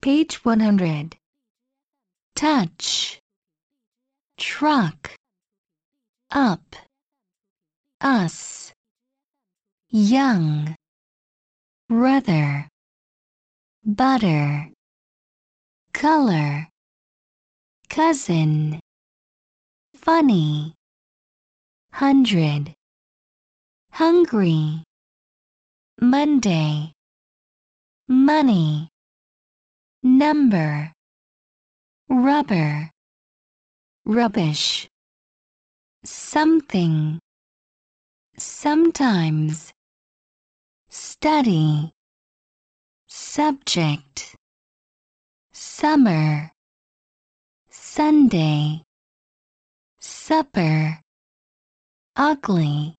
Page 100. Touch. Truck. Up. Us. Young. Brother. Butter. Color. Cousin. Funny. Hundred. Hungry. Monday. Money. Number. Rubber. Rubbish. Something. Sometimes. Study. Subject. Summer. Sunday. Supper. Ugly.